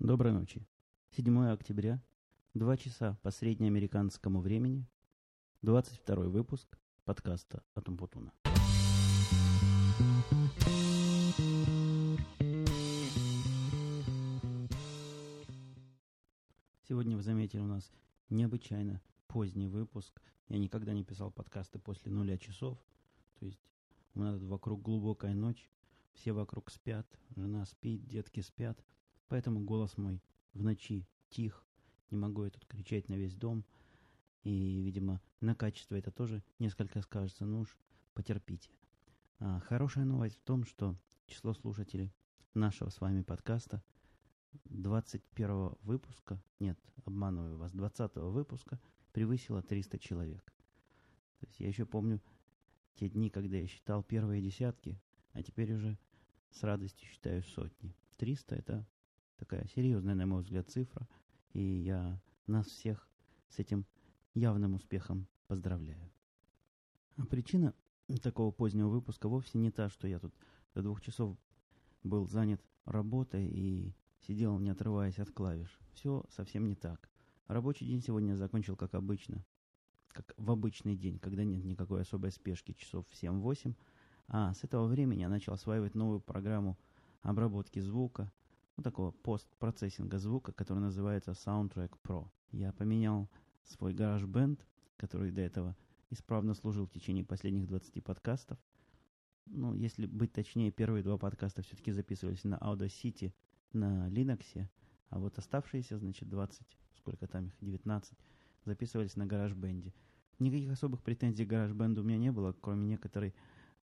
Доброй ночи. 7 октября, 2 часа по среднеамериканскому времени, 22 выпуск подкаста от Умпутуна. Сегодня вы заметили у нас необычайно поздний выпуск. Я никогда не писал подкасты после нуля часов. То есть у нас вокруг глубокая ночь, все вокруг спят, жена спит, детки спят. Поэтому голос мой в ночи тих, не могу я тут кричать на весь дом. И, видимо, на качество это тоже несколько скажется, ну уж потерпите. А, хорошая новость в том, что число слушателей нашего с вами подкаста 21 выпуска, нет, обманываю вас, 20 выпуска превысило 300 человек. То есть я еще помню те дни, когда я считал первые десятки, а теперь уже с радостью считаю сотни. 300 это такая серьезная, на мой взгляд, цифра. И я нас всех с этим явным успехом поздравляю. А причина такого позднего выпуска вовсе не та, что я тут до двух часов был занят работой и сидел, не отрываясь от клавиш. Все совсем не так. Рабочий день сегодня закончил как обычно, как в обычный день, когда нет никакой особой спешки, часов в 7-8. А с этого времени я начал осваивать новую программу обработки звука, ну, такого постпроцессинга звука, который называется Soundtrack Pro. Я поменял свой GarageBand, который до этого исправно служил в течение последних 20 подкастов. Ну, если быть точнее, первые два подкаста все-таки записывались на Audacity на Linux, а вот оставшиеся, значит, 20, сколько там их, 19, записывались на GarageBand. Никаких особых претензий к GarageBand у меня не было, кроме некоторой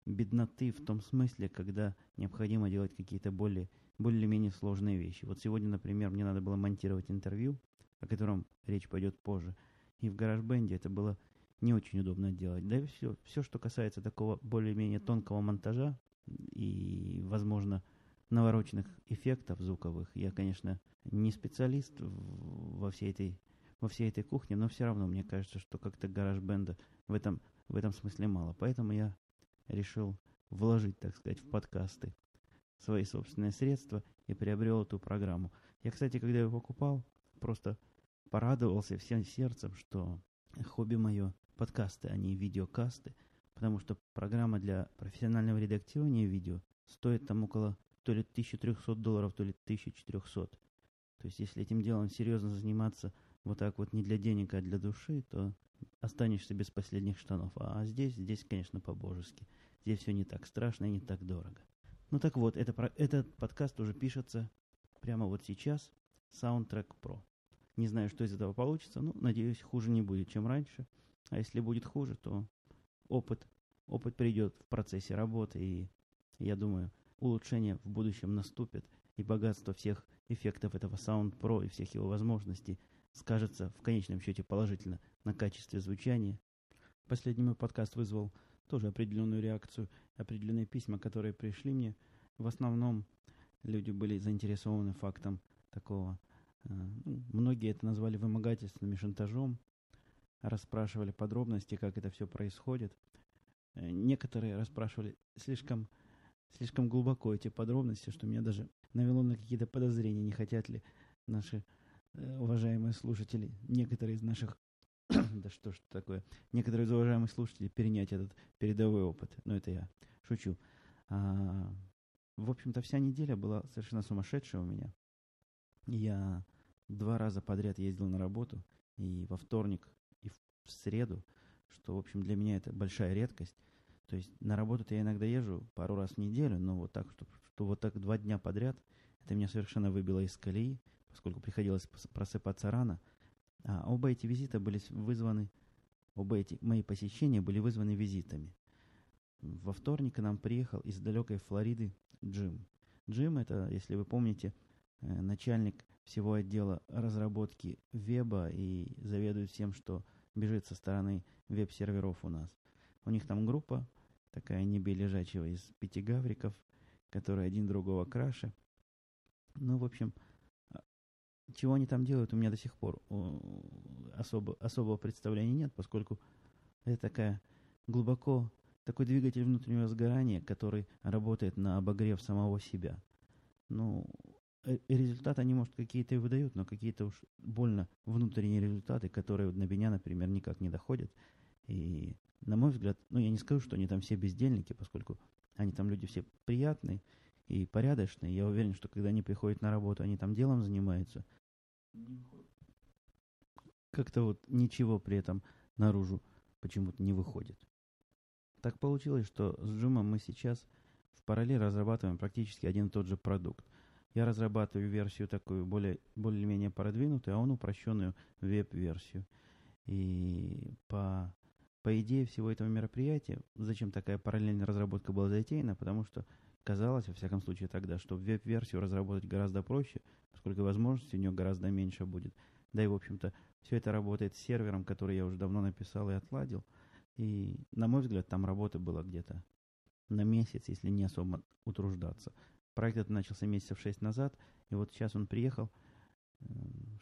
бедноты в том смысле, когда необходимо делать какие-то более, более-менее сложные вещи. Вот сегодня, например, мне надо было монтировать интервью, о котором речь пойдет позже. И в GarageBand это было не очень удобно делать. Да и все, все, что касается такого более-менее тонкого монтажа и, возможно, навороченных эффектов звуковых, я, конечно, не специалист во всей этой во всей этой кухне, но все равно мне кажется, что как-то GarageBand в этом, в этом смысле мало. Поэтому я решил вложить, так сказать, в подкасты свои собственные средства и приобрел эту программу. Я, кстати, когда ее покупал, просто порадовался всем сердцем, что хобби мое подкасты, а не видеокасты, потому что программа для профессионального редактирования видео стоит там около то ли 1300 долларов, то ли 1400. То есть, если этим делом серьезно заниматься вот так вот не для денег, а для души, то останешься без последних штанов. А здесь, здесь, конечно, по-божески. Здесь все не так страшно и не так дорого. Ну так вот, это, этот подкаст уже пишется прямо вот сейчас. Soundtrack Pro. Не знаю, что из этого получится, но надеюсь, хуже не будет, чем раньше. А если будет хуже, то опыт, опыт придет в процессе работы, и я думаю, улучшение в будущем наступит, и богатство всех эффектов этого Sound Pro и всех его возможностей скажется в конечном счете положительно на качестве звучания. Последний мой подкаст вызвал тоже определенную реакцию, определенные письма, которые пришли мне. В основном люди были заинтересованы фактом такого. Э, ну, многие это назвали вымогательством и шантажом, расспрашивали подробности, как это все происходит. Э, некоторые расспрашивали слишком, слишком глубоко эти подробности, что меня даже навело на какие-то подозрения, не хотят ли наши Э, уважаемые слушатели, некоторые из наших, да что ж такое, некоторые из уважаемых слушателей перенять этот передовой опыт. Но это я шучу. А, в общем-то, вся неделя была совершенно сумасшедшая у меня. Я два раза подряд ездил на работу, и во вторник, и в среду, что, в общем, для меня это большая редкость. То есть на работу-то я иногда езжу пару раз в неделю, но вот так, что, что вот так два дня подряд, это меня совершенно выбило из колеи поскольку приходилось просыпаться рано. А оба эти визита были вызваны, оба эти мои посещения были вызваны визитами. Во вторник к нам приехал из далекой Флориды Джим. Джим это, если вы помните, э, начальник всего отдела разработки веба и заведует всем, что бежит со стороны веб-серверов у нас. У них там группа, такая небе лежачего из пяти гавриков, которые один другого краше. Ну, в общем, чего они там делают, у меня до сих пор особо, особого представления нет, поскольку это такая глубоко такой двигатель внутреннего сгорания, который работает на обогрев самого себя. Ну, э, результаты они, может, какие-то и выдают, но какие-то уж больно внутренние результаты, которые на меня, например, никак не доходят. И, на мой взгляд, ну, я не скажу, что они там все бездельники, поскольку они там люди все приятные и порядочные. Я уверен, что когда они приходят на работу, они там делом занимаются. Как-то вот ничего при этом наружу почему-то не выходит. Так получилось, что с Джумом мы сейчас в параллель разрабатываем практически один и тот же продукт. Я разрабатываю версию такую более, более-менее продвинутую, а он упрощенную веб-версию. И по, по идее всего этого мероприятия, зачем такая параллельная разработка была затеяна, потому что казалось, во всяком случае тогда, что веб-версию разработать гораздо проще, поскольку возможностей у нее гораздо меньше будет. Да и, в общем-то, все это работает с сервером, который я уже давно написал и отладил. И, на мой взгляд, там работы было где-то на месяц, если не особо утруждаться. Проект этот начался месяцев шесть назад, и вот сейчас он приехал,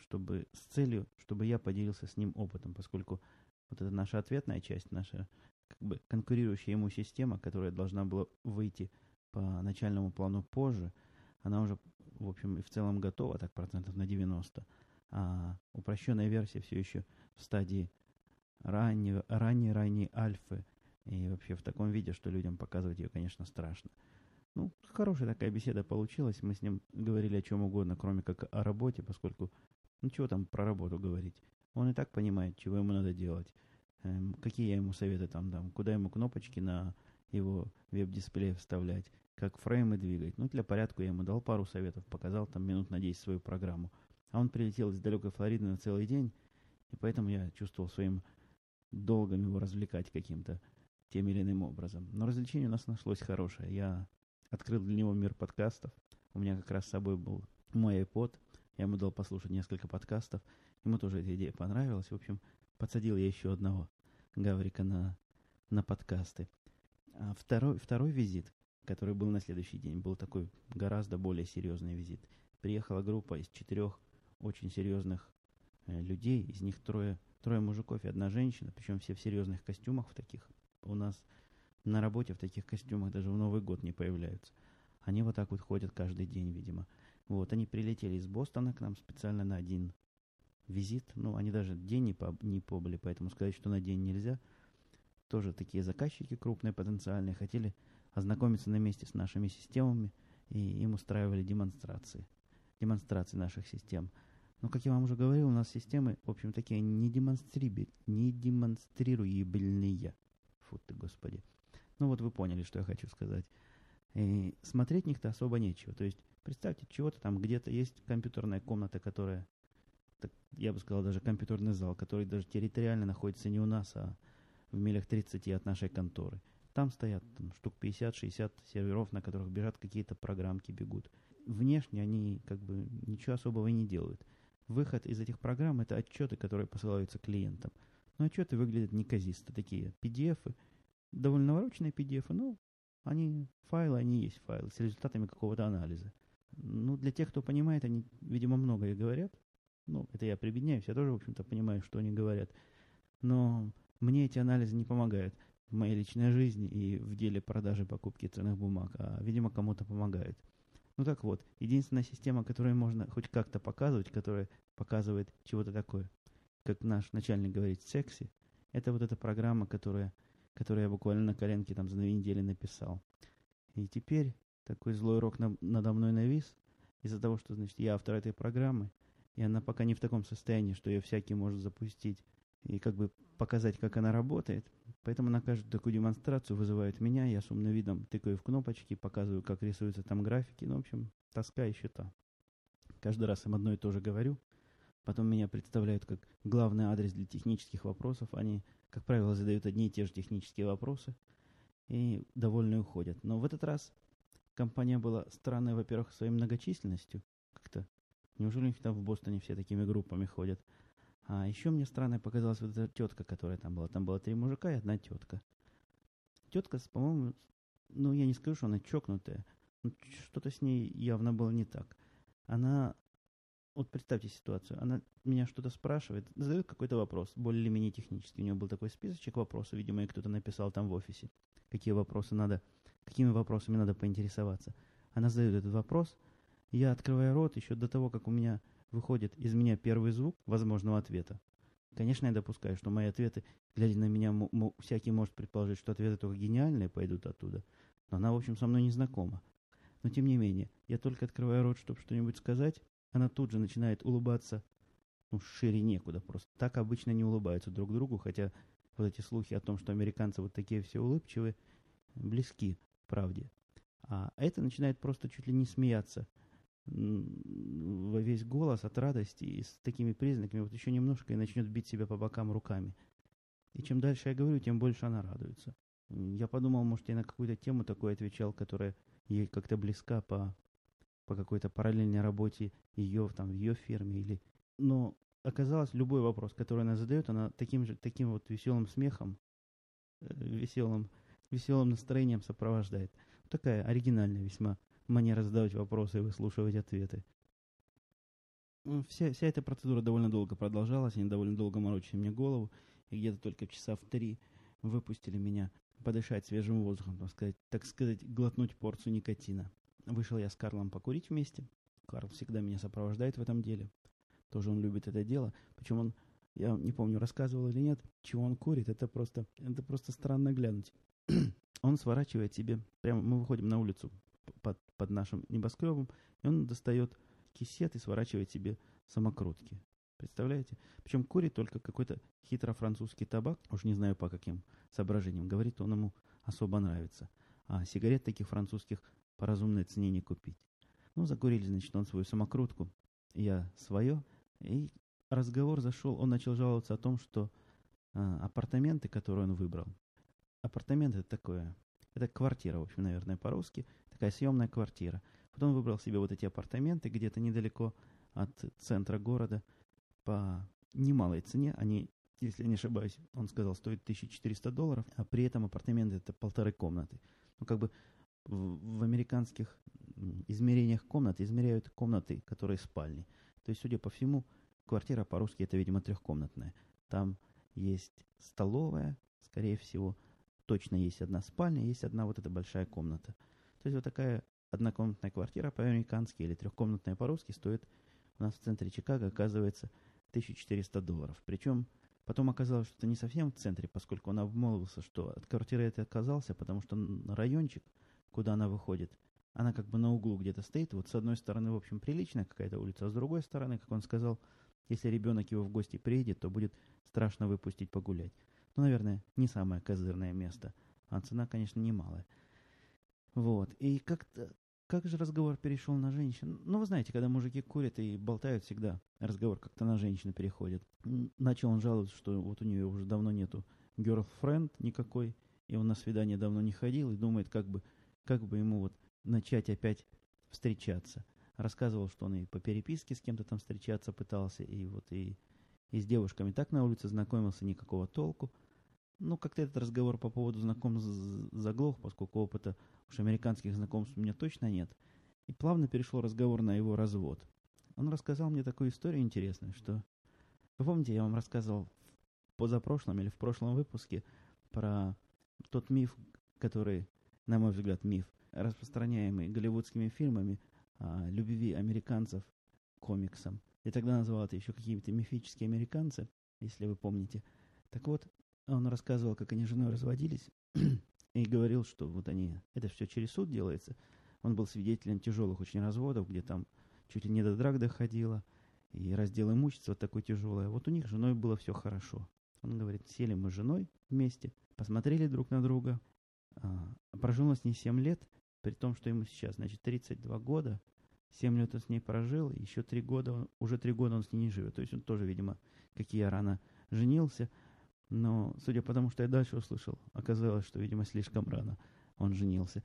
чтобы с целью, чтобы я поделился с ним опытом, поскольку вот это наша ответная часть, наша как бы конкурирующая ему система, которая должна была выйти по начальному плану позже, она уже, в общем, и в целом готова, так процентов на 90. А упрощенная версия все еще в стадии ранней, ранней, ранней альфы. И вообще в таком виде, что людям показывать ее, конечно, страшно. Ну, хорошая такая беседа получилась. Мы с ним говорили о чем угодно, кроме как о работе, поскольку, ну, чего там про работу говорить. Он и так понимает, чего ему надо делать. Эм, какие я ему советы там дам. Куда ему кнопочки на его веб-дисплей вставлять. Как фреймы двигать. Ну, для порядка я ему дал пару советов. Показал там минут на 10 свою программу. А он прилетел из далекой Флориды на целый день. И поэтому я чувствовал своим долгом его развлекать каким-то тем или иным образом. Но развлечение у нас нашлось хорошее. Я открыл для него мир подкастов. У меня как раз с собой был мой iPod. Я ему дал послушать несколько подкастов. Ему тоже эта идея понравилась. В общем, подсадил я еще одного Гаврика на, на подкасты. А второй, второй визит, который был на следующий день, был такой гораздо более серьезный визит. Приехала группа из четырех очень серьезных э, людей. Из них трое Трое мужиков и одна женщина, причем все в серьезных костюмах в таких. У нас на работе в таких костюмах даже в Новый год не появляются. Они вот так вот ходят каждый день, видимо. Вот, они прилетели из Бостона к нам специально на один визит. Ну, они даже день не, по, не побыли, поэтому сказать, что на день нельзя. Тоже такие заказчики крупные, потенциальные, хотели ознакомиться на месте с нашими системами, и им устраивали демонстрации. Демонстрации наших систем. Но, как я вам уже говорил, у нас системы, в общем, такие не, демонстриби, не демонстрируемые. Фу ты, господи. Ну вот вы поняли, что я хочу сказать. И смотреть них-то особо нечего. То есть, представьте, чего-то там где-то есть компьютерная комната, которая, так, я бы сказал, даже компьютерный зал, который даже территориально находится не у нас, а в милях 30 от нашей конторы. Там стоят там, штук 50-60 серверов, на которых бежат какие-то программки, бегут. Внешне они как бы ничего особого и не делают. Выход из этих программ – это отчеты, которые посылаются клиентам. Но отчеты выглядят неказисто. Такие PDF, довольно навороченные PDF, но они файлы, они есть файлы с результатами какого-то анализа. Ну, для тех, кто понимает, они, видимо, многое говорят. Ну, это я прибедняюсь, я тоже, в общем-то, понимаю, что они говорят. Но мне эти анализы не помогают в моей личной жизни и в деле продажи покупки ценных бумаг, а, видимо, кому-то помогают. Ну так вот, единственная система, которую можно хоть как-то показывать, которая показывает чего-то такое, как наш начальник говорит, секси, это вот эта программа, которая, которую я буквально на коленке там за две недели написал. И теперь такой злой рок на, надо мной навис из-за того, что, значит, я автор этой программы, и она пока не в таком состоянии, что ее всякий может запустить и как бы показать, как она работает. Поэтому на каждую такую демонстрацию вызывают меня, я с умным видом тыкаю в кнопочки, показываю, как рисуются там графики. Ну, в общем, тоска и счета. Каждый раз им одно и то же говорю. Потом меня представляют как главный адрес для технических вопросов. Они, как правило, задают одни и те же технические вопросы и довольно уходят. Но в этот раз компания была странной, во-первых, своей многочисленностью. Как-то неужели у них там в Бостоне все такими группами ходят? А еще мне странной показалась вот эта тетка, которая там была. Там было три мужика и одна тетка. Тетка, по-моему, ну, я не скажу, что она чокнутая. Но что-то с ней явно было не так. Она, вот представьте ситуацию, она меня что-то спрашивает, задает какой-то вопрос, более или менее технический. У нее был такой списочек вопросов, видимо, и кто-то написал там в офисе, какие вопросы надо, какими вопросами надо поинтересоваться. Она задает этот вопрос, я открываю рот еще до того, как у меня выходит из меня первый звук возможного ответа. Конечно, я допускаю, что мои ответы, глядя на меня, всякий может предположить, что ответы только гениальные пойдут оттуда. Но она, в общем, со мной не знакома. Но тем не менее, я только открываю рот, чтобы что-нибудь сказать, она тут же начинает улыбаться, ну, шире некуда просто. Так обычно не улыбаются друг другу, хотя вот эти слухи о том, что американцы вот такие все улыбчивые, близки правде. А это начинает просто чуть ли не смеяться во весь голос от радости и с такими признаками, вот еще немножко и начнет бить себя по бокам руками. И чем дальше я говорю, тем больше она радуется. Я подумал, может, я на какую-то тему такой отвечал, которая ей как-то близка по, по какой-то параллельной работе ее, там, в ее фирме. Или... Но оказалось, любой вопрос, который она задает, она таким же, таким вот веселым смехом, э, веселым, веселым настроением сопровождает. Такая оригинальная весьма манера задавать вопросы и выслушивать ответы. Вся, вся эта процедура довольно долго продолжалась, они довольно долго морочили мне голову, и где-то только часа в три выпустили меня подышать свежим воздухом, так сказать, так сказать, глотнуть порцию никотина. Вышел я с Карлом покурить вместе. Карл всегда меня сопровождает в этом деле. Тоже он любит это дело. Причем он, я не помню, рассказывал или нет, чего он курит. Это просто, это просто странно глянуть. он сворачивает себе, прямо мы выходим на улицу под, под нашим небоскребом, и он достает кисет и сворачивает себе самокрутки. Представляете? Причем курит только какой-то хитро французский табак, уж не знаю по каким соображениям. Говорит, он ему особо нравится. А сигарет таких французских по разумной цене не купить. Ну, закурили, значит, он свою самокрутку, я свое. И разговор зашел, он начал жаловаться о том, что а, апартаменты, которые он выбрал, апартаменты это такое, это квартира, в общем, наверное, по-русски, такая съемная квартира. Потом выбрал себе вот эти апартаменты где-то недалеко от центра города – по немалой цене. Они, если не ошибаюсь, он сказал, стоит 1400 долларов, а при этом апартаменты это полторы комнаты. Ну, как бы в, в американских измерениях комнат измеряют комнаты, которые спальни. То есть, судя по всему, квартира по-русски это, видимо, трехкомнатная. Там есть столовая, скорее всего, точно есть одна спальня, есть одна вот эта большая комната. То есть вот такая однокомнатная квартира по-американски или трехкомнатная по-русски стоит у нас в центре Чикаго, оказывается, 1400 долларов. Причем потом оказалось, что это не совсем в центре, поскольку он обмолвился, что от квартиры этой отказался, потому что райончик, куда она выходит, она как бы на углу где-то стоит. Вот с одной стороны, в общем, приличная какая-то улица, а с другой стороны, как он сказал, если ребенок его в гости приедет, то будет страшно выпустить погулять. Ну, наверное, не самое козырное место, а цена, конечно, немалая. Вот. И как-то как же разговор перешел на женщин? Ну, вы знаете, когда мужики курят и болтают всегда, разговор как-то на женщину переходит. Начал он жаловаться, что вот у нее уже давно нету girlfriend никакой, и он на свидание давно не ходил, и думает, как бы, как бы ему вот начать опять встречаться. Рассказывал, что он и по переписке с кем-то там встречаться пытался, и вот и, и с девушками так на улице знакомился, никакого толку. Ну, как-то этот разговор по поводу знакомств заглох, поскольку опыта уж американских знакомств у меня точно нет. И плавно перешел разговор на его развод. Он рассказал мне такую историю интересную, что... Вы помните, я вам рассказывал в позапрошлом или в прошлом выпуске про тот миф, который, на мой взгляд, миф, распространяемый голливудскими фильмами о любви американцев к комиксам. Я тогда называл это еще какие-то мифические американцы, если вы помните. Так вот, он рассказывал, как они с женой разводились, и говорил, что вот они, это все через суд делается. Он был свидетелем тяжелых очень разводов, где там чуть ли не до драк доходило, и раздел имущества такой тяжелое. Вот у них с женой было все хорошо. Он говорит, сели мы с женой вместе, посмотрели друг на друга, а, прожил с ней 7 лет, при том, что ему сейчас, значит, 32 года, 7 лет он с ней прожил, еще 3 года, уже 3 года он с ней не живет. То есть он тоже, видимо, как я рано женился, но, судя по тому, что я дальше услышал, оказалось, что, видимо, слишком рано он женился.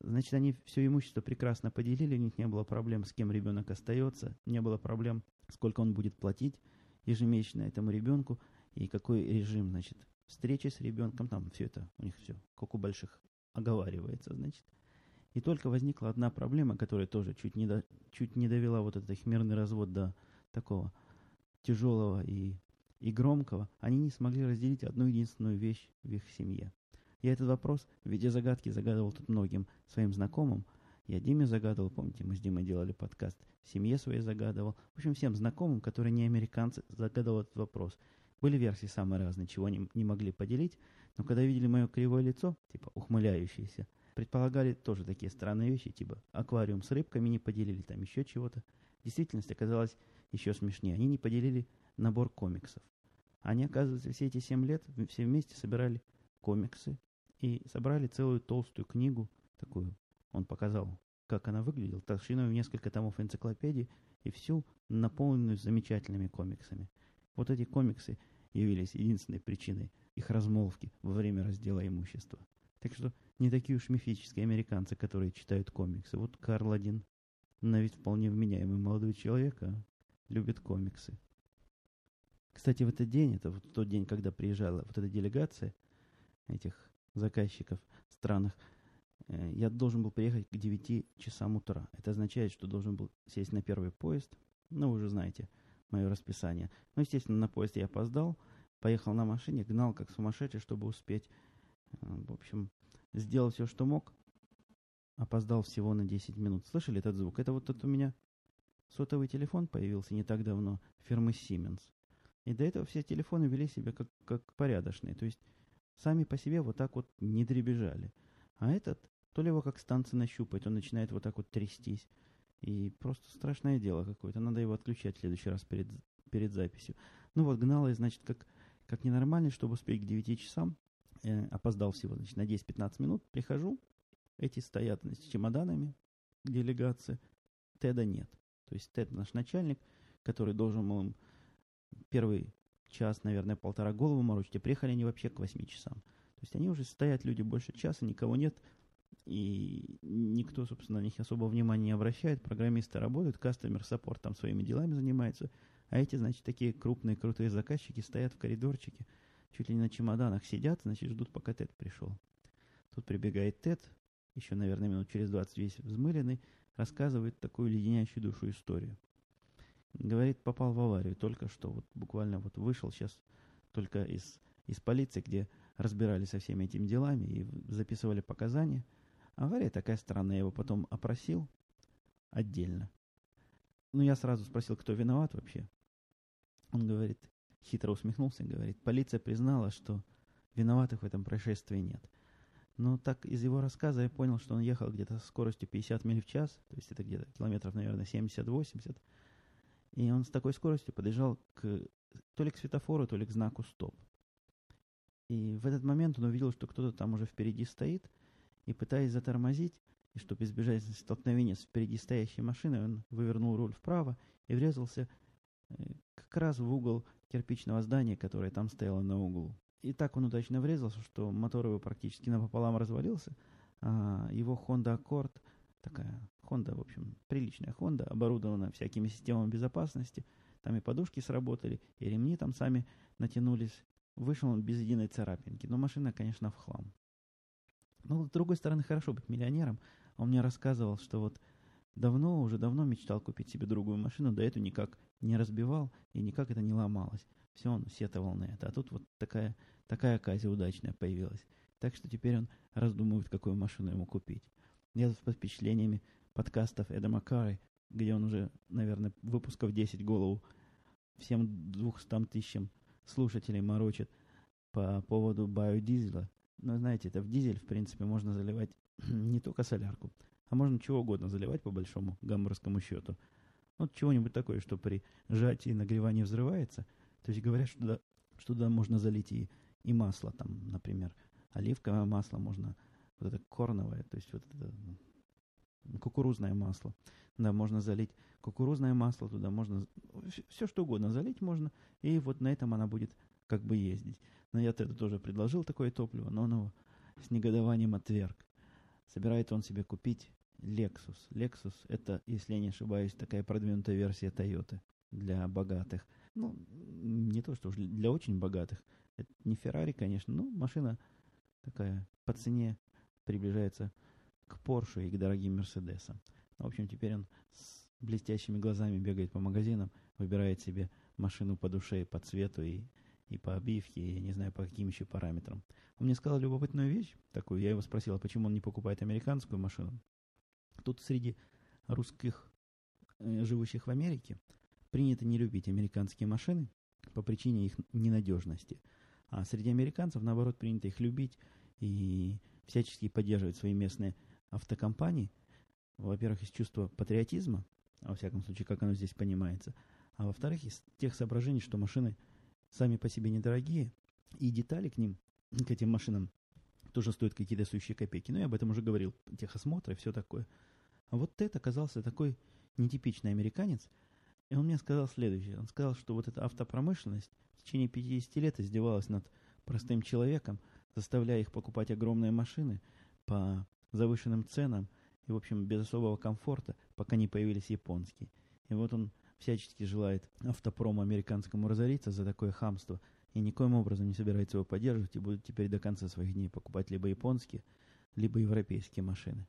Значит, они все имущество прекрасно поделили, у них не было проблем, с кем ребенок остается, не было проблем, сколько он будет платить ежемесячно этому ребенку, и какой режим, значит, встречи с ребенком, там все это, у них все, как у больших, оговаривается, значит. И только возникла одна проблема, которая тоже чуть не, до, чуть не довела вот этот их мирный развод до такого тяжелого и и громкого, они не смогли разделить одну единственную вещь в их семье. Я этот вопрос в виде загадки загадывал тут многим своим знакомым, Я Диме загадывал, помните, мы с Димой делали подкаст, семье своей загадывал. В общем, всем знакомым, которые не американцы, загадывал этот вопрос. Были версии самые разные, чего не, не могли поделить, но когда видели мое кривое лицо, типа ухмыляющееся, предполагали тоже такие странные вещи, типа аквариум с рыбками не поделили, там еще чего-то. Действительность оказалась еще смешнее. Они не поделили набор комиксов. Они, оказывается, все эти семь лет все вместе собирали комиксы и собрали целую толстую книгу, такую, он показал, как она выглядела, толщиной в несколько томов энциклопедии и всю наполненную замечательными комиксами. Вот эти комиксы явились единственной причиной их размолвки во время раздела имущества. Так что не такие уж мифические американцы, которые читают комиксы. Вот Карл один, на вид вполне вменяемый молодой человек, а любит комиксы. Кстати, в этот день, это вот тот день, когда приезжала вот эта делегация этих заказчиков странных, э, я должен был приехать к 9 часам утра. Это означает, что должен был сесть на первый поезд. Ну, вы уже знаете мое расписание. Ну, естественно, на поезд я опоздал. Поехал на машине, гнал как сумасшедший, чтобы успеть. Э, в общем, сделал все, что мог. Опоздал всего на 10 минут. Слышали этот звук? Это вот тут у меня сотовый телефон появился не так давно, фирмы Siemens. И до этого все телефоны вели себя как, как порядочные. То есть сами по себе вот так вот не дребезжали. А этот, то ли его как станция нащупать, он начинает вот так вот трястись. И просто страшное дело какое-то. Надо его отключать в следующий раз перед, перед записью. Ну вот, гнал я, значит, как, как ненормальный, чтобы успеть к 9 часам. Э, опоздал всего, значит, на 10-15 минут. Прихожу, эти стоят значит, с чемоданами, делегация. Теда нет. То есть Тед наш начальник, который должен был им первый час, наверное, полтора голову морочить, а приехали они вообще к 8 часам. То есть они уже стоят, люди больше часа, никого нет, и никто, собственно, на них особо внимания не обращает. Программисты работают, кастомер саппорт там своими делами занимается, а эти, значит, такие крупные, крутые заказчики стоят в коридорчике, чуть ли не на чемоданах сидят, значит, ждут, пока Тед пришел. Тут прибегает Тед, еще, наверное, минут через 20 весь взмыленный, рассказывает такую леденящую душу историю. Говорит, попал в аварию только что, вот буквально вот вышел сейчас только из, из полиции, где разбирались со всеми этими делами и записывали показания. Авария такая странная, я его потом опросил отдельно. Ну, я сразу спросил, кто виноват вообще. Он говорит, хитро усмехнулся говорит, полиция признала, что виноватых в этом происшествии нет. Но так из его рассказа я понял, что он ехал где-то со скоростью 50 миль в час, то есть это где-то километров, наверное, 70-80. И он с такой скоростью подъезжал к, то ли к светофору, то ли к знаку «Стоп». И в этот момент он увидел, что кто-то там уже впереди стоит, и пытаясь затормозить, и чтобы избежать столкновения с впереди стоящей машиной, он вывернул руль вправо и врезался э, как раз в угол кирпичного здания, которое там стояло на углу. И так он удачно врезался, что мотор его практически напополам развалился, а его Honda Accord, такая Honda, в общем, приличная Honda, оборудована всякими системами безопасности, там и подушки сработали, и ремни там сами натянулись. Вышел он без единой царапинки, но машина, конечно, в хлам. Ну, с другой стороны, хорошо быть миллионером. Он мне рассказывал, что вот давно, уже давно мечтал купить себе другую машину, да эту никак не разбивал, и никак это не ломалось. Все, он сетовал на это. А тут вот такая Такая оказия удачная появилась. Так что теперь он раздумывает, какую машину ему купить. Я тут под впечатлениями подкастов Эда Маккары, где он уже, наверное, выпусков 10 голову всем 200 тысячам слушателей морочит по поводу биодизеля. Но знаете, это в дизель, в принципе, можно заливать не только солярку, а можно чего угодно заливать по большому гамбургскому счету. Вот чего-нибудь такое, что при сжатии и нагревании взрывается. То есть говорят, что туда, что туда можно залить и и масло там, например, оливковое масло можно, вот это корновое, то есть вот это ну, кукурузное масло. Да, можно залить кукурузное масло туда, можно все что угодно залить можно, и вот на этом она будет как бы ездить. Но я это тоже предложил такое топливо, но он его с негодованием отверг. Собирает он себе купить Lexus. Lexus это, если я не ошибаюсь, такая продвинутая версия Toyota для богатых. Ну, не то, что уж для очень богатых. Это не Феррари, конечно, но машина такая по цене приближается Поршу и к дорогим Мерседесам. В общем, теперь он с блестящими глазами бегает по магазинам, выбирает себе машину по душе, по цвету и, и по обивке, и не знаю, по каким еще параметрам. Он мне сказал любопытную вещь такую. Я его спросил, а почему он не покупает американскую машину. Тут среди русских, э, живущих в Америке, принято не любить американские машины по причине их ненадежности. А среди американцев, наоборот, принято их любить и всячески поддерживать свои местные автокомпании. Во-первых, из чувства патриотизма, во всяком случае, как оно здесь понимается. А во-вторых, из тех соображений, что машины сами по себе недорогие, и детали к ним, к этим машинам, тоже стоят какие-то сущие копейки. Но я об этом уже говорил, техосмотры все такое. А вот Тед оказался такой нетипичный американец, и он мне сказал следующее. Он сказал, что вот эта автопромышленность в течение 50 лет издевалась над простым человеком, заставляя их покупать огромные машины по завышенным ценам и, в общем, без особого комфорта, пока не появились японские. И вот он всячески желает автопрому американскому разориться за такое хамство и никоим образом не собирается его поддерживать и будет теперь до конца своих дней покупать либо японские, либо европейские машины.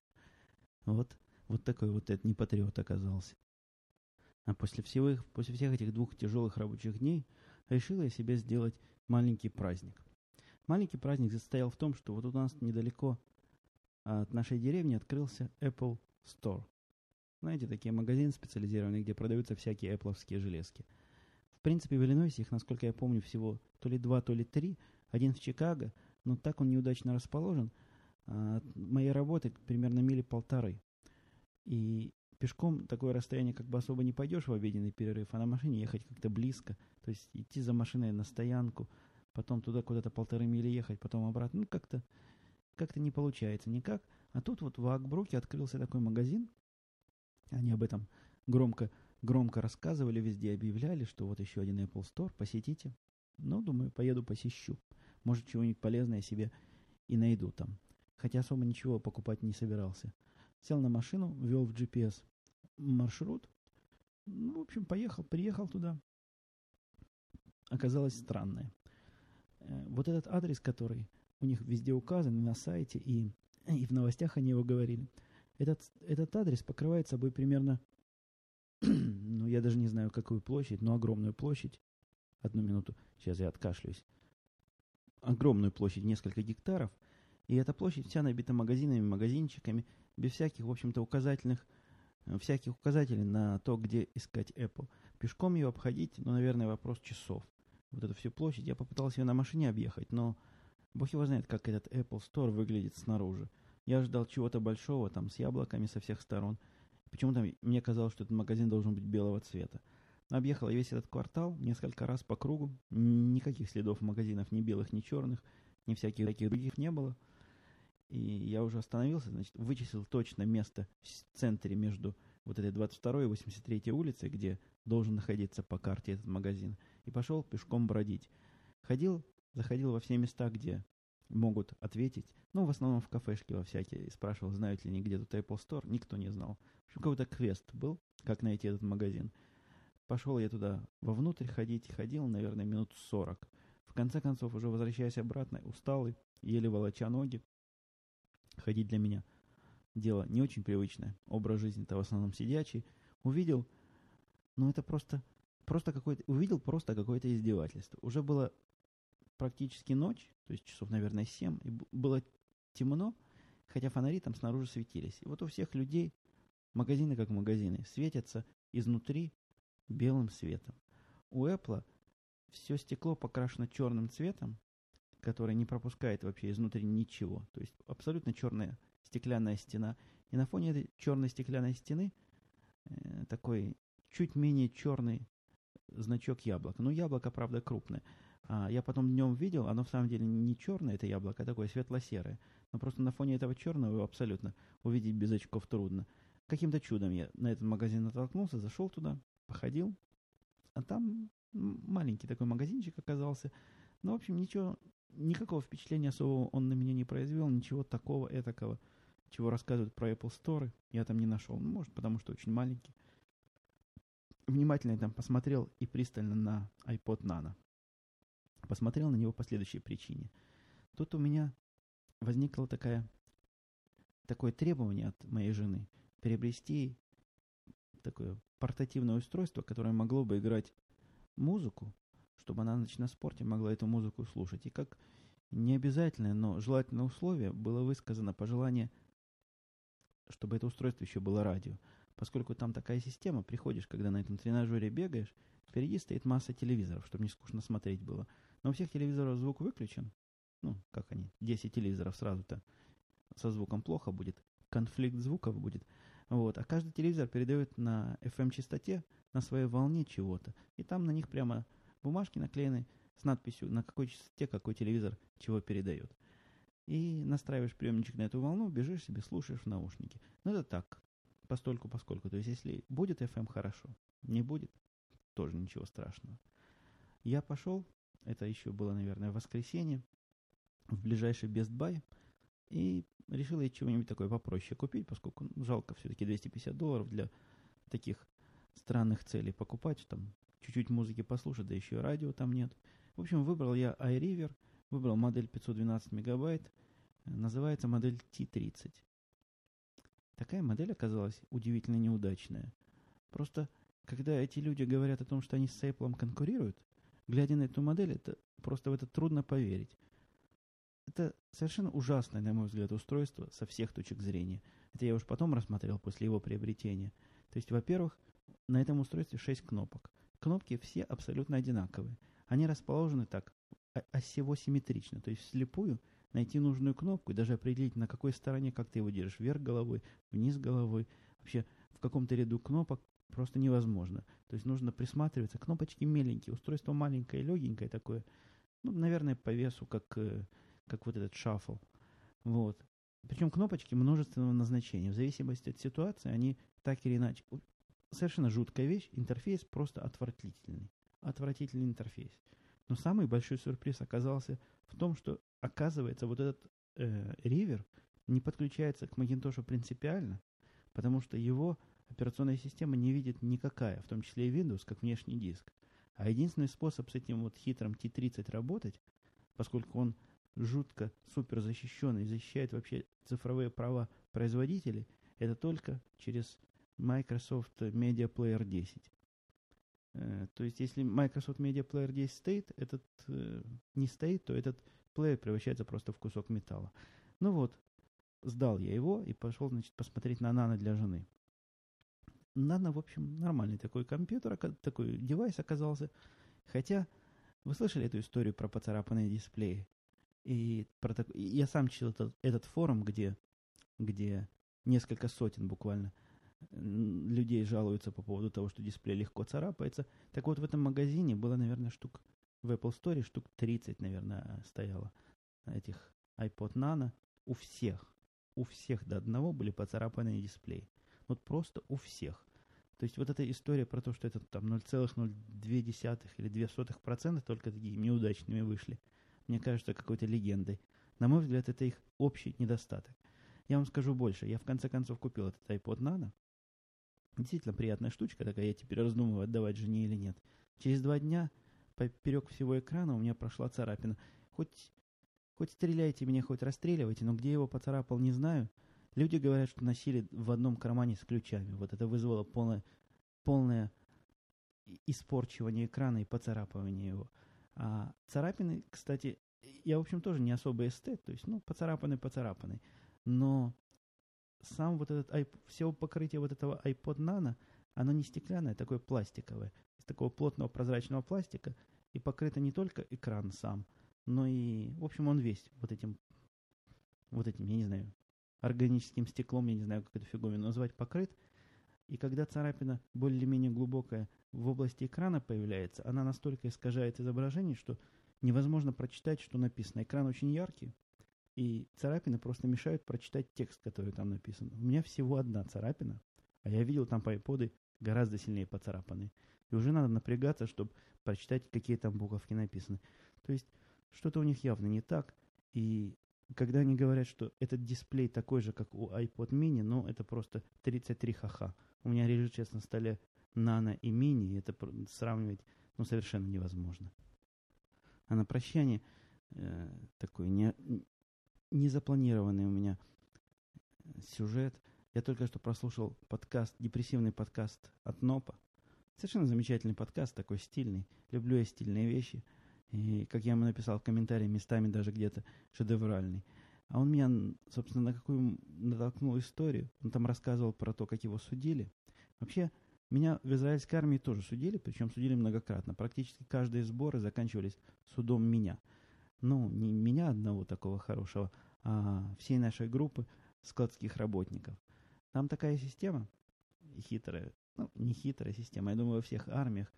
Вот, вот такой вот этот непатриот оказался. А после всех, после всех этих двух тяжелых рабочих дней решил я себе сделать маленький праздник. Маленький праздник состоял в том, что вот у нас недалеко от нашей деревни открылся Apple Store. Знаете, такие магазины специализированные, где продаются всякие Apple железки. В принципе, в Иллинойсе их, насколько я помню, всего то ли два, то ли три. Один в Чикаго, но так он неудачно расположен. А от моей работы примерно мили полторы. И пешком такое расстояние как бы особо не пойдешь в обеденный перерыв, а на машине ехать как-то близко. То есть идти за машиной на стоянку, потом туда куда-то полторы мили ехать, потом обратно. Ну, как-то как-то не получается никак. А тут вот в Акбруке открылся такой магазин, они об этом громко, громко рассказывали, везде объявляли, что вот еще один Apple Store, посетите. Ну, думаю, поеду посещу. Может, чего-нибудь полезное себе и найду там. Хотя особо ничего покупать не собирался. Сел на машину, ввел в GPS маршрут. Ну, в общем, поехал, приехал туда. Оказалось странное. Э, вот этот адрес, который у них везде указан, на сайте, и, и в новостях они его говорили – этот, этот адрес покрывает собой примерно, ну, я даже не знаю, какую площадь, но огромную площадь. Одну минуту, сейчас я откашлюсь. Огромную площадь, несколько гектаров. И эта площадь вся набита магазинами, магазинчиками, без всяких, в общем-то, указательных, всяких указателей на то, где искать Apple. Пешком ее обходить, ну, наверное, вопрос часов. Вот эту всю площадь. Я попытался ее на машине объехать, но бог его знает, как этот Apple Store выглядит снаружи. Я ждал чего-то большого, там, с яблоками со всех сторон. Почему-то мне казалось, что этот магазин должен быть белого цвета. Объехал весь этот квартал несколько раз по кругу. Никаких следов магазинов, ни белых, ни черных, ни всяких таких других не было. И я уже остановился, значит, вычислил точно место в центре между вот этой 22 и 83 улицей, где должен находиться по карте этот магазин, и пошел пешком бродить. Ходил, заходил во все места, где могут ответить. Ну, в основном в кафешке во всякие. Спрашивал, знают ли они где тут Apple Store. Никто не знал. В общем, какой-то квест был, как найти этот магазин. Пошел я туда вовнутрь ходить. Ходил, наверное, минут сорок. В конце концов, уже возвращаясь обратно, усталый, еле волоча ноги. Ходить для меня дело не очень привычное. Образ жизни-то в основном сидячий. Увидел, ну это просто, просто какой-то, увидел просто какое-то издевательство. Уже было практически ночь, то есть часов, наверное, 7, и было темно, хотя фонари там снаружи светились. И вот у всех людей магазины как магазины, светятся изнутри белым светом. У Apple все стекло покрашено черным цветом, который не пропускает вообще изнутри ничего. То есть абсолютно черная стеклянная стена. И на фоне этой черной стеклянной стены э, такой чуть менее черный значок яблока. Ну, яблоко, правда, крупное. А, я потом днем видел, оно в самом деле не черное, это яблоко, а такое светло-серое. Но просто на фоне этого черного его абсолютно увидеть без очков трудно. Каким-то чудом я на этот магазин натолкнулся, зашел туда, походил. А там маленький такой магазинчик оказался. Ну, в общем, ничего, никакого впечатления особого он на меня не произвел, ничего такого, этакого, чего рассказывают про Apple Store, я там не нашел. Ну, может, потому что очень маленький. Внимательно я там посмотрел и пристально на iPod Nano посмотрел на него по следующей причине. Тут у меня возникло такая, такое требование от моей жены приобрести такое портативное устройство, которое могло бы играть музыку, чтобы она на спорте могла эту музыку слушать. И как необязательное, но желательное условие было высказано пожелание чтобы это устройство еще было радио. Поскольку там такая система, приходишь, когда на этом тренажере бегаешь, впереди стоит масса телевизоров, чтобы не скучно смотреть было. Но у всех телевизоров звук выключен. Ну, как они, 10 телевизоров сразу-то со звуком плохо будет, конфликт звуков будет. Вот. А каждый телевизор передает на FM-частоте на своей волне чего-то. И там на них прямо бумажки наклеены с надписью, на какой частоте какой телевизор чего передает. И настраиваешь приемничек на эту волну, бежишь себе, слушаешь в наушники. Ну, это так, постольку поскольку. То есть, если будет FM, хорошо. Не будет, тоже ничего страшного. Я пошел, это еще было, наверное, воскресенье, в ближайший Best Buy, и решил я чего-нибудь такое попроще купить, поскольку жалко все-таки 250 долларов для таких странных целей покупать, там чуть-чуть музыки послушать, да еще и радио там нет. В общем, выбрал я iRiver, выбрал модель 512 мегабайт, называется модель T30. Такая модель оказалась удивительно неудачная. Просто, когда эти люди говорят о том, что они с Apple конкурируют, глядя на эту модель, это просто в это трудно поверить. Это совершенно ужасное, на мой взгляд, устройство со всех точек зрения. Это я уж потом рассмотрел после его приобретения. То есть, во-первых, на этом устройстве 6 кнопок. Кнопки все абсолютно одинаковые. Они расположены так, осево симметрично. То есть, вслепую найти нужную кнопку и даже определить, на какой стороне, как ты его держишь, вверх головой, вниз головой. Вообще, в каком-то ряду кнопок просто невозможно. То есть, нужно присматриваться. Кнопочки меленькие, устройство маленькое, легенькое такое. Ну, наверное, по весу, как э, как вот этот шаффл. Вот. Причем кнопочки множественного назначения. В зависимости от ситуации они так или иначе... Совершенно жуткая вещь. Интерфейс просто отвратительный. Отвратительный интерфейс. Но самый большой сюрприз оказался в том, что, оказывается, вот этот э, ривер не подключается к Macintosh принципиально, потому что его операционная система не видит никакая, в том числе и Windows, как внешний диск. А единственный способ с этим вот хитрым T30 работать, поскольку он жутко супер защищенный, защищает вообще цифровые права производителей, это только через Microsoft Media Player 10. Э, то есть, если Microsoft Media Player 10 стоит, этот э, не стоит, то этот плеер превращается просто в кусок металла. Ну вот, сдал я его и пошел, значит, посмотреть на Nano для жены. Nano, в общем, нормальный такой компьютер, такой девайс оказался. Хотя, вы слышали эту историю про поцарапанные дисплеи? И про так... я сам читал этот, этот форум, где, где несколько сотен буквально людей жалуются по поводу того, что дисплей легко царапается. Так вот, в этом магазине было, наверное, штук в Apple Store штук 30, наверное, стояло этих iPod Nano. У всех, у всех до одного были поцарапанные дисплеи. Вот просто у всех. То есть вот эта история про то, что это там 0,02 или 0,02% только такие неудачными вышли – мне кажется, какой-то легендой. На мой взгляд, это их общий недостаток. Я вам скажу больше. Я в конце концов купил этот iPod Nano. Действительно приятная штучка такая. Я теперь раздумываю, отдавать жене или нет. Через два дня поперек всего экрана у меня прошла царапина. Хоть, хоть стреляйте меня, хоть расстреливайте, но где его поцарапал, не знаю. Люди говорят, что носили в одном кармане с ключами. Вот это вызвало полное, полное испорчивание экрана и поцарапывание его. А царапины, кстати, я, в общем, тоже не особо эстет, то есть, ну, поцарапаны, поцарапаны. Но сам вот этот, все покрытие вот этого iPod Nano, оно не стеклянное, а такое пластиковое, из такого плотного прозрачного пластика, и покрыто не только экран сам, но и, в общем, он весь вот этим, вот этим, я не знаю, органическим стеклом, я не знаю, как эту фиговину назвать, покрыт. И когда царапина более-менее глубокая в области экрана появляется, она настолько искажает изображение, что невозможно прочитать, что написано. Экран очень яркий, и царапины просто мешают прочитать текст, который там написан. У меня всего одна царапина, а я видел там по iPod гораздо сильнее поцарапанные. И уже надо напрягаться, чтобы прочитать, какие там буковки написаны. То есть что-то у них явно не так. И когда они говорят, что этот дисплей такой же, как у iPod mini, ну, это просто 33 ха-ха. У меня лежит сейчас на столе нано и мини, и это сравнивать ну, совершенно невозможно. А на прощание э, такой не, незапланированный у меня э, сюжет. Я только что прослушал подкаст, депрессивный подкаст от НОПа. Совершенно замечательный подкаст, такой стильный. Люблю я стильные вещи. И, как я ему написал в комментарии, местами даже где-то шедевральный. А он меня, собственно, на какую натолкнул историю. Он там рассказывал про то, как его судили. Вообще, меня в израильской армии тоже судили, причем судили многократно. Практически каждые сборы заканчивались судом меня. Ну, не меня одного такого хорошего, а всей нашей группы складских работников. Там такая система хитрая, ну, не хитрая система, я думаю, во всех армиях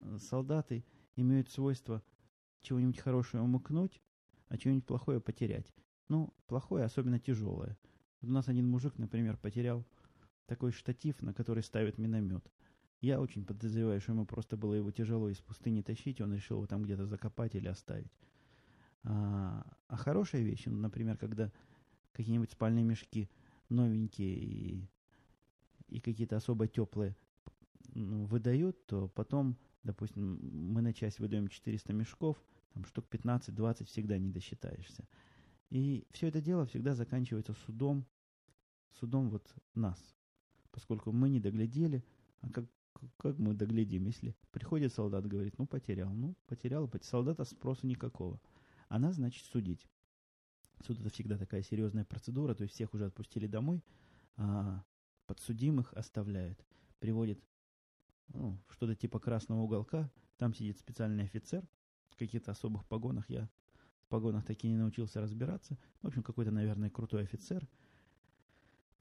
э, солдаты имеют свойство чего-нибудь хорошего умыкнуть, а чего-нибудь плохое потерять. Ну, плохое, особенно тяжелое. У нас один мужик, например, потерял такой штатив, на который ставят миномет. Я очень подозреваю, что ему просто было его тяжело из пустыни тащить, он решил его там где-то закопать или оставить. А, а хорошие вещи, ну, например, когда какие-нибудь спальные мешки новенькие и, и какие-то особо теплые выдают, то потом, допустим, мы на часть выдаем 400 мешков, там штук 15-20 всегда не досчитаешься. И все это дело всегда заканчивается судом, судом вот нас, поскольку мы не доглядели, а как, как мы доглядим, если приходит солдат, говорит, ну потерял, ну потерял, солдата спроса никакого. А нас, значит, судить. Суд это всегда такая серьезная процедура, то есть всех уже отпустили домой, а подсудимых оставляют. Приводит ну, что-то типа красного уголка, там сидит специальный офицер, каких-то особых погонах, я в погонах таки не научился разбираться. В общем, какой-то, наверное, крутой офицер.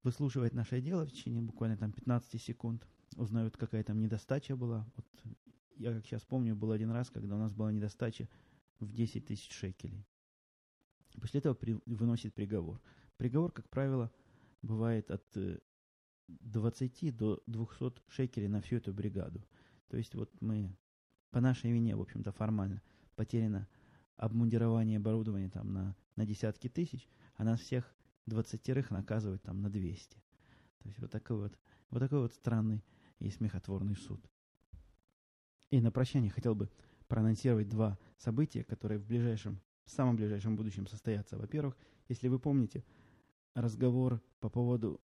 Выслушивает наше дело в течение буквально там 15 секунд, узнают, какая там недостача была. Вот я, как сейчас помню, был один раз, когда у нас была недостача в 10 тысяч шекелей. После этого при, выносит приговор. Приговор, как правило, бывает от 20 э, до 200 шекелей на всю эту бригаду. То есть вот мы по нашей вине, в общем-то, формально потеряно обмундирование, оборудование там на, на десятки тысяч, а нас всех двадцатерых наказывают там на 200. То есть вот такой вот, вот такой вот странный и смехотворный суд. И на прощание хотел бы проанонсировать два события, которые в ближайшем, в самом ближайшем будущем состоятся. Во-первых, если вы помните разговор по поводу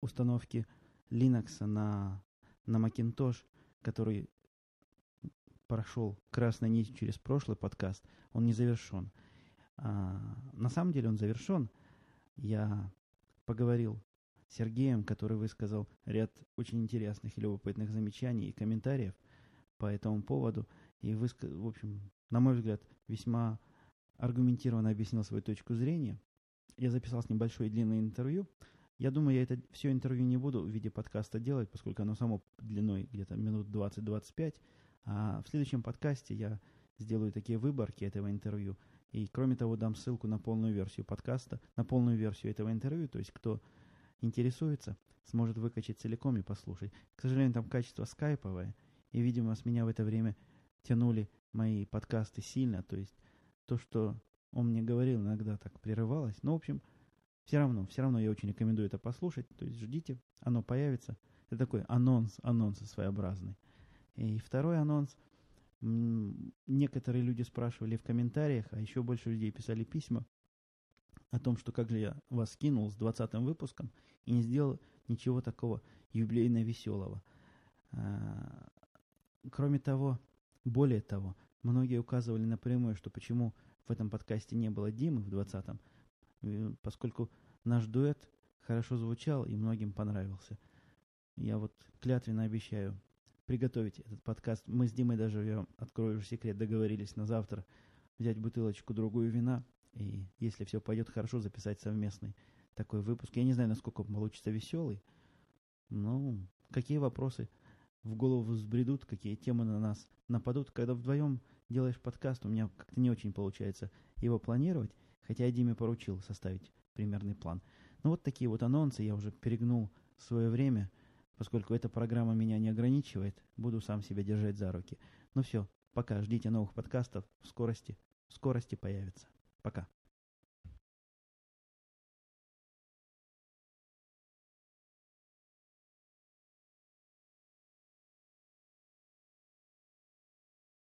установки Linux на, на Macintosh, который прошел красной нить через прошлый подкаст, он не завершен. А, на самом деле он завершен. Я поговорил с Сергеем, который высказал ряд очень интересных и любопытных замечаний и комментариев по этому поводу. И, высказ... в общем, на мой взгляд, весьма аргументированно объяснил свою точку зрения. Я записал с ним большое и длинное интервью. Я думаю, я это все интервью не буду в виде подкаста делать, поскольку оно само длиной где-то минут 20-25. А в следующем подкасте я сделаю такие выборки этого интервью. И кроме того, дам ссылку на полную версию подкаста, на полную версию этого интервью. То есть, кто интересуется, сможет выкачать целиком и послушать. К сожалению, там качество скайповое. И, видимо, с меня в это время тянули мои подкасты сильно. То есть, то, что он мне говорил, иногда так прерывалось. Но, в общем, все равно, все равно я очень рекомендую это послушать. То есть, ждите, оно появится. Это такой анонс, анонс своеобразный. И второй анонс. Некоторые люди спрашивали в комментариях, а еще больше людей писали письма о том, что как же я вас кинул с 20 выпуском и не сделал ничего такого юбилейно веселого. А, кроме того, более того, многие указывали напрямую, что почему в этом подкасте не было Димы в 20-м, э, поскольку наш дуэт хорошо звучал и многим понравился. Я вот клятвенно обещаю приготовить этот подкаст. Мы с Димой даже, я открою секрет, договорились на завтра взять бутылочку другую вина и, если все пойдет хорошо, записать совместный такой выпуск. Я не знаю, насколько получится веселый, но какие вопросы в голову взбредут, какие темы на нас нападут. Когда вдвоем делаешь подкаст, у меня как-то не очень получается его планировать, хотя я Диме поручил составить примерный план. Ну вот такие вот анонсы, я уже перегнул свое время – Поскольку эта программа меня не ограничивает, буду сам себя держать за руки. Ну все, пока, ждите новых подкастов, в скорости, в скорости появится. Пока.